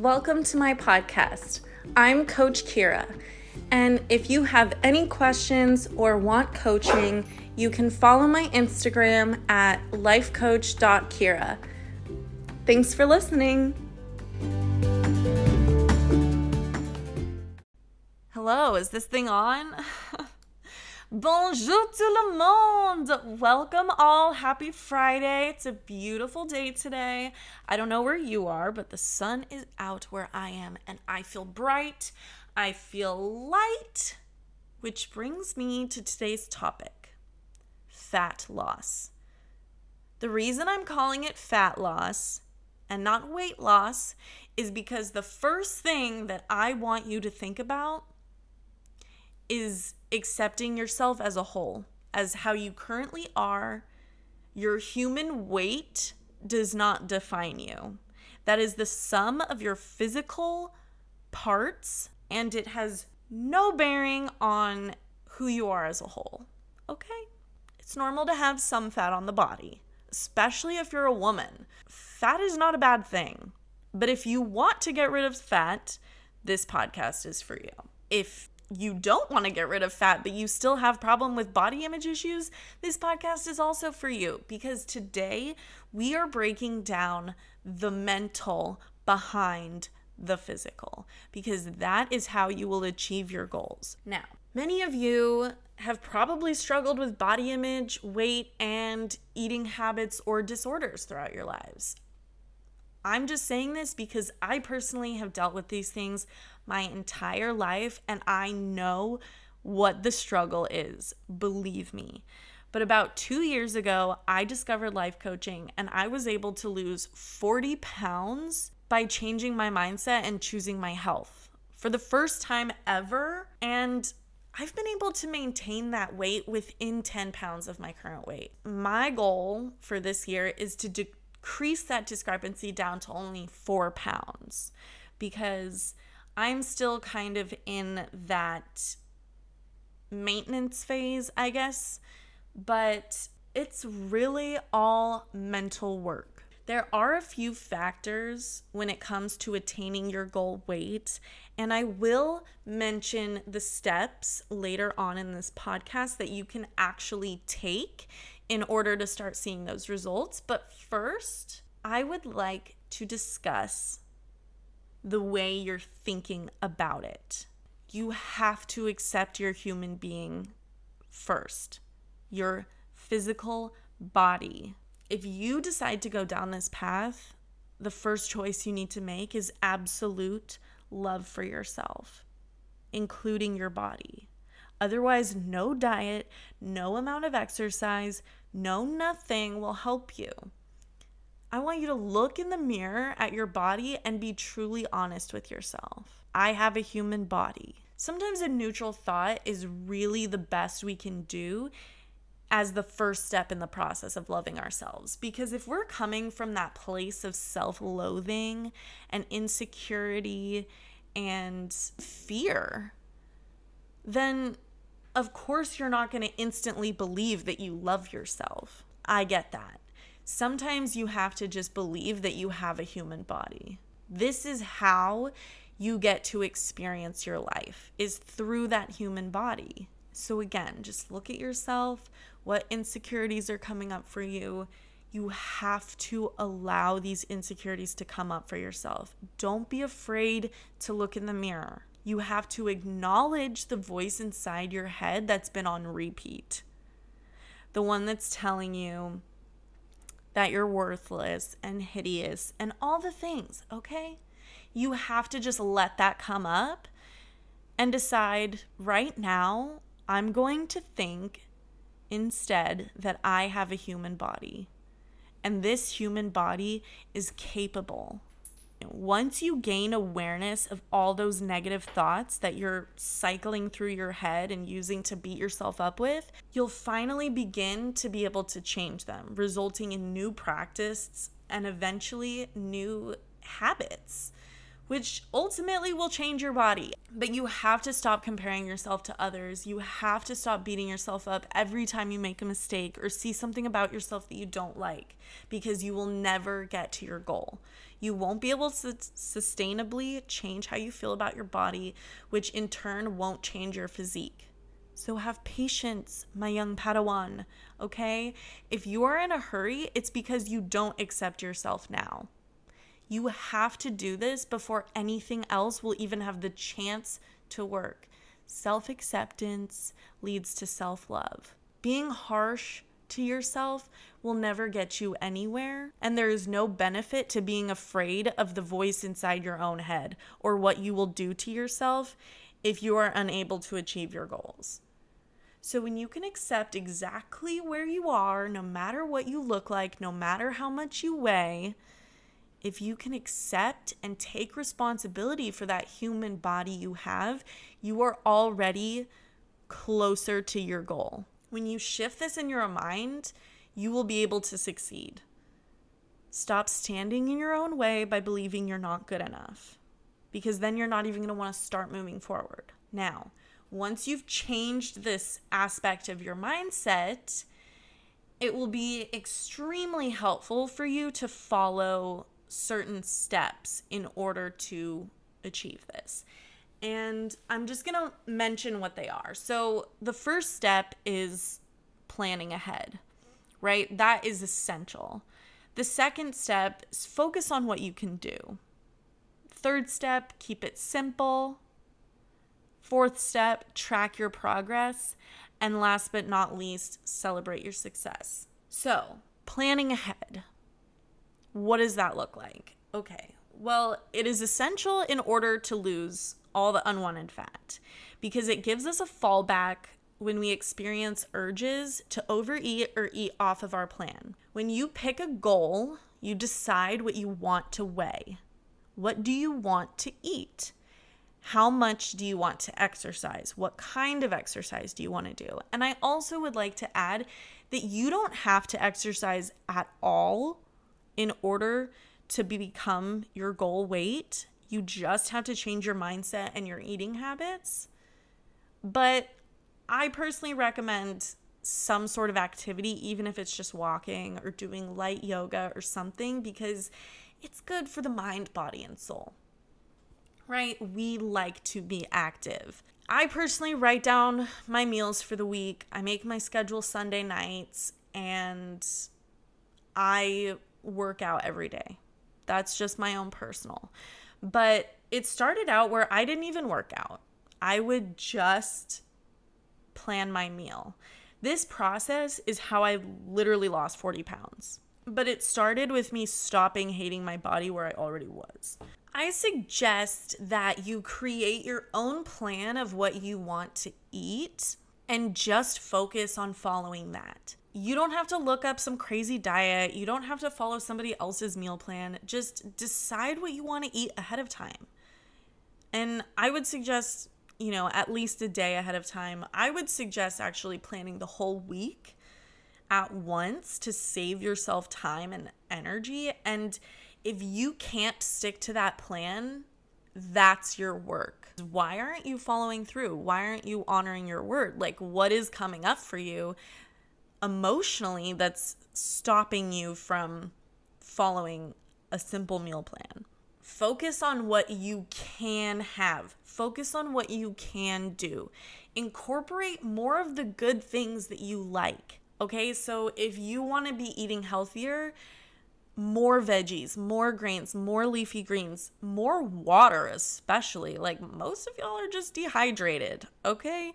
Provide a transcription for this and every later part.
Welcome to my podcast. I'm Coach Kira, and if you have any questions or want coaching, you can follow my Instagram at lifecoach.kira. Thanks for listening. Hello, is this thing on? Bonjour tout le monde! Welcome all. Happy Friday. It's a beautiful day today. I don't know where you are, but the sun is out where I am, and I feel bright. I feel light. Which brings me to today's topic fat loss. The reason I'm calling it fat loss and not weight loss is because the first thing that I want you to think about is accepting yourself as a whole, as how you currently are. Your human weight does not define you. That is the sum of your physical parts, and it has no bearing on who you are as a whole. Okay? It's normal to have some fat on the body, especially if you're a woman. Fat is not a bad thing. But if you want to get rid of fat, this podcast is for you. If you don't want to get rid of fat but you still have problem with body image issues this podcast is also for you because today we are breaking down the mental behind the physical because that is how you will achieve your goals. Now many of you have probably struggled with body image weight and eating habits or disorders throughout your lives. I'm just saying this because I personally have dealt with these things my entire life and I know what the struggle is. Believe me. But about two years ago, I discovered life coaching and I was able to lose 40 pounds by changing my mindset and choosing my health for the first time ever. And I've been able to maintain that weight within 10 pounds of my current weight. My goal for this year is to decrease that discrepancy down to only four pounds because I'm still kind of in that maintenance phase, I guess, but it's really all mental work. There are a few factors when it comes to attaining your goal weight, and I will mention the steps later on in this podcast that you can actually take in order to start seeing those results. But first, I would like to discuss the way you're thinking about it. You have to accept your human being first, your physical body. If you decide to go down this path, the first choice you need to make is absolute love for yourself, including your body. Otherwise, no diet, no amount of exercise, no nothing will help you. I want you to look in the mirror at your body and be truly honest with yourself. I have a human body. Sometimes a neutral thought is really the best we can do as the first step in the process of loving ourselves. Because if we're coming from that place of self loathing and insecurity and fear, then of course you're not going to instantly believe that you love yourself. I get that sometimes you have to just believe that you have a human body. This is how you get to experience your life is through that human body. So again, just look at yourself, what insecurities are coming up for you. You have to allow these insecurities to come up for yourself. Don't be afraid to look in the mirror. You have to acknowledge the voice inside your head that's been on repeat. The one that's telling you, that you're worthless and hideous and all the things, okay? You have to just let that come up and decide right now, I'm going to think instead that I have a human body. And this human body is capable once you gain awareness of all those negative thoughts that you're cycling through your head and using to beat yourself up with, you'll finally begin to be able to change them, resulting in new practice and eventually new habits, which ultimately will change your body. But you have to stop comparing yourself to others. You have to stop beating yourself up every time you make a mistake or see something about yourself that you don't like because you will never get to your goal. You won't be able to sustainably change how you feel about your body, which in turn won't change your physique. So have patience, my young Padawan, okay? If you are in a hurry, it's because you don't accept yourself now. You have to do this before anything else will even have the chance to work. Self acceptance leads to self love. Being harsh to yourself will never get you anywhere, and there is no benefit to being afraid of the voice inside your own head or what you will do to yourself if you are unable to achieve your goals. So, when you can accept exactly where you are, no matter what you look like, no matter how much you weigh, if you can accept and take responsibility for that human body you have, you are already closer to your goal. When you shift this in your mind, you will be able to succeed. Stop standing in your own way by believing you're not good enough, because then you're not even going to want to start moving forward. Now, once you've changed this aspect of your mindset, it will be extremely helpful for you to follow certain steps in order to achieve this. And I'm just going to mention what they are. So, the first step is planning ahead, right? That is essential. The second step is focus on what you can do. Third step, keep it simple. Fourth step, track your progress. And last but not least, celebrate your success. So, planning ahead. What does that look like? Okay, well, it is essential in order to lose all the unwanted fat because it gives us a fallback when we experience urges to overeat or eat off of our plan. When you pick a goal, you decide what you want to weigh. What do you want to eat? How much do you want to exercise? What kind of exercise do you want to do? And I also would like to add that you don't have to exercise at all in order to become your goal weight. You just have to change your mindset and your eating habits. But I personally recommend some sort of activity, even if it's just walking or doing light yoga or something, because it's good for the mind, body, and soul. Right? We like to be active. I personally write down my meals for the week. I make my schedule Sunday nights and I work out every day. That's just my own personal. But it started out where I didn't even work out. I would just plan my meal. This process is how I literally lost 40 pounds. But it started with me stopping hating my body where I already was. I suggest that you create your own plan of what you want to eat and just focus on following that you don't have to look up some crazy diet. You don't have to follow somebody else's meal plan. Just decide what you want to eat ahead of time. And I would suggest, you know, at least a day ahead of time. I would suggest actually planning the whole week at once to save yourself time and energy. And if you can't stick to that plan, that's your work. Why aren't you following through? Why aren't you honoring your word? Like, what is coming up for you emotionally that's stopping you from following a simple meal plan. Focus on what you can have. Focus on what you can do. Incorporate more of the good things that you like. Okay, so if you want to be eating healthier, more veggies, more grains, more leafy greens, more water, especially. Like most of y'all are just dehydrated, okay?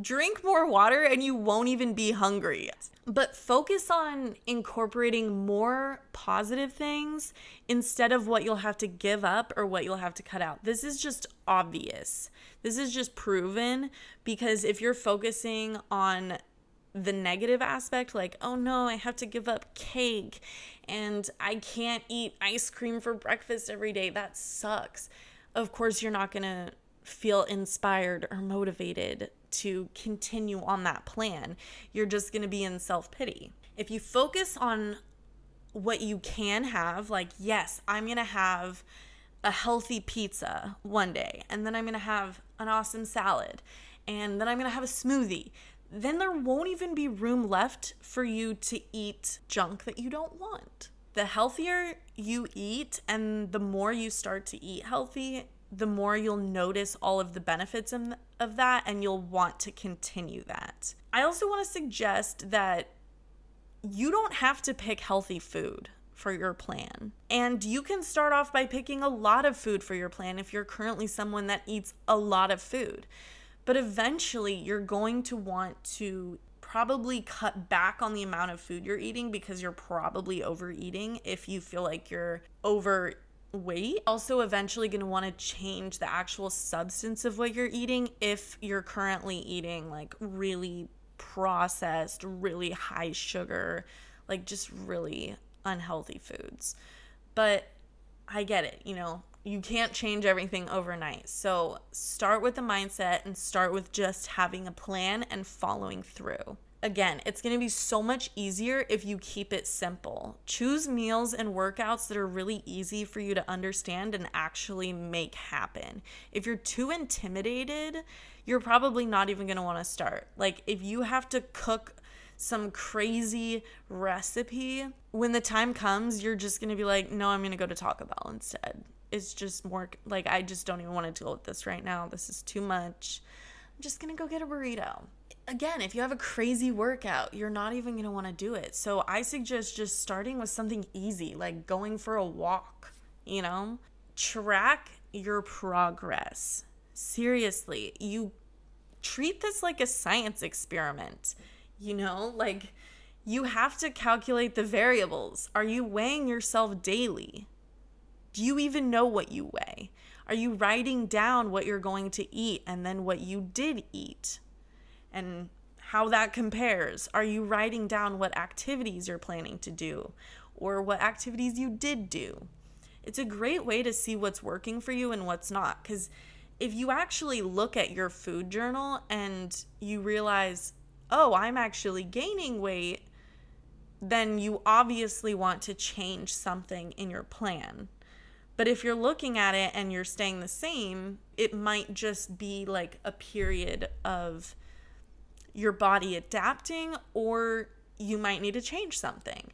Drink more water and you won't even be hungry. But focus on incorporating more positive things instead of what you'll have to give up or what you'll have to cut out. This is just obvious. This is just proven because if you're focusing on the negative aspect, like, oh no, I have to give up cake and I can't eat ice cream for breakfast every day, that sucks. Of course, you're not gonna feel inspired or motivated to continue on that plan. You're just going to be in self pity. If you focus on what you can have, like, yes, I'm going to have a healthy pizza one day, and then I'm gonna have an awesome salad, and then I'm gonna have a smoothie. Then there won't even be room left for you to eat junk that you don't want. The healthier you eat and the more you start to eat healthy, the more you'll notice all of the benefits of, that and you'll want to continue that. I also want to suggest that you don't have to pick healthy food for your plan. And you can start off by picking a lot of food for your plan if you're currently someone that eats a lot of food. But eventually, you're going to want to probably cut back on the amount of food you're eating because you're probably overeating if you feel like you're overweight. Also, eventually, going to want to change the actual substance of what you're eating if you're currently eating like really processed, really high sugar, like just really unhealthy foods. But I get it, you know, you can't change everything overnight. So start with the mindset and start with just having a plan and following through. Again, it's going to be so much easier if you keep it simple. Choose meals and workouts that are really easy for you to understand and actually make happen. If you're too intimidated, you're probably not even going to want to start. Like, if you have to cook some crazy recipe, when the time comes, you're just going to be like, no, I'm going to go to Taco Bell instead. It's just more like, I just don't even want to deal with this right now. This is too much. I'm just going to go get a burrito. Again, if you have a crazy workout, you're not even going to want to do it. So I suggest just starting with something easy, like going for a walk, you know? Track your progress. Seriously, you treat this like a science experiment, you know? Like, you have to calculate the variables. Are you weighing yourself daily? Do you even know what you weigh? Are you writing down what you're going to eat and then what you did eat? And how that compares? Are you writing down what activities you're planning to do or what activities you did do? It's a great way to see what's working for you and what's not. Because if you actually look at your food journal and you realize, oh, I'm actually gaining weight, then you obviously want to change something in your plan. But if you're looking at it and you're staying the same, it might just be like a period of your body adapting, or you might need to change something,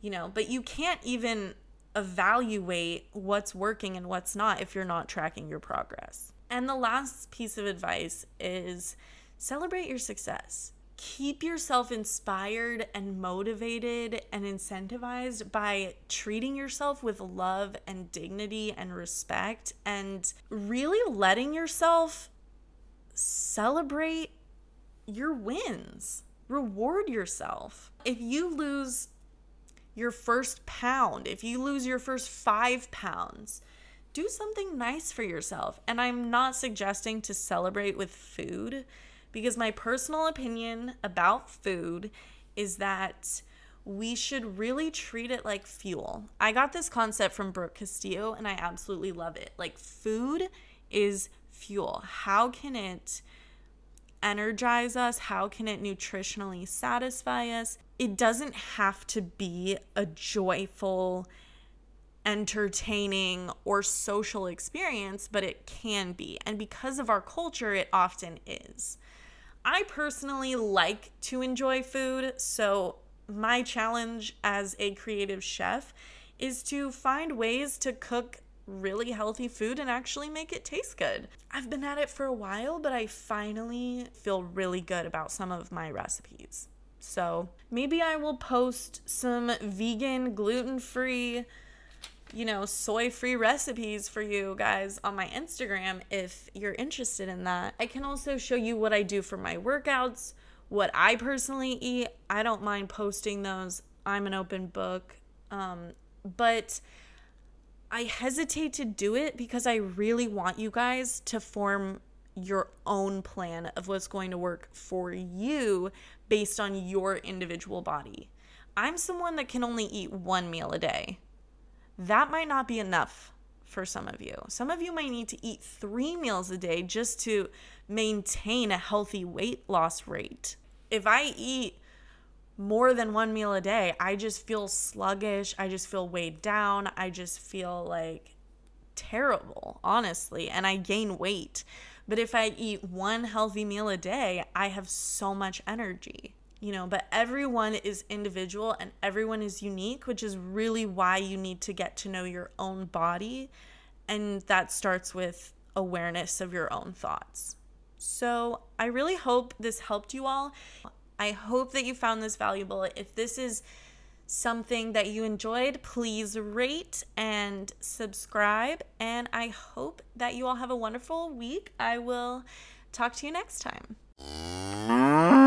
you know. But you can't even evaluate what's working and what's not if you're not tracking your progress. And the last piece of advice is celebrate your success keep yourself inspired and motivated and incentivized by treating yourself with love and dignity and respect and really letting yourself celebrate your wins. Reward yourself. If you lose your first pound, if you lose your first five pounds, do something nice for yourself. And I'm not suggesting to celebrate with food because my personal opinion about food is that we should really treat it like fuel. I got this concept from Brooke Castillo and I absolutely love it. Like, food is fuel. How can it energize us? How can it nutritionally satisfy us? It doesn't have to be a joyful, entertaining, or social experience, but it can be. And because of our culture, it often is. I personally like to enjoy food, so my challenge as a creative chef is to find ways to cook really healthy food and actually make it taste good. I've been at it for a while, but I finally feel really good about some of my recipes. So maybe I will post some vegan, gluten free, you know, soy free recipes for you guys on my Instagram if you're interested in that. I can also show you what I do for my workouts, what I personally eat. I don't mind posting those, I'm an open book. Um, but I hesitate to do it because I really want you guys to form your own plan of what's going to work for you based on your individual body. I'm someone that can only eat one meal a day that might not be enough for some of you. Some of you might need to eat three meals a day just to maintain a healthy weight loss rate. If I eat more than one meal a day, I just feel sluggish. I just feel weighed down. I just feel like terrible, honestly, and I gain weight. But if I eat one healthy meal a day, I have so much energy. You know, but everyone is individual and everyone is unique, which is really why you need to get to know your own body. And that starts with awareness of your own thoughts. So, I really hope this helped you all. I hope that you found this valuable. If this is something that you enjoyed, please rate and subscribe. And I hope that you all have a wonderful week. I will talk to you next time.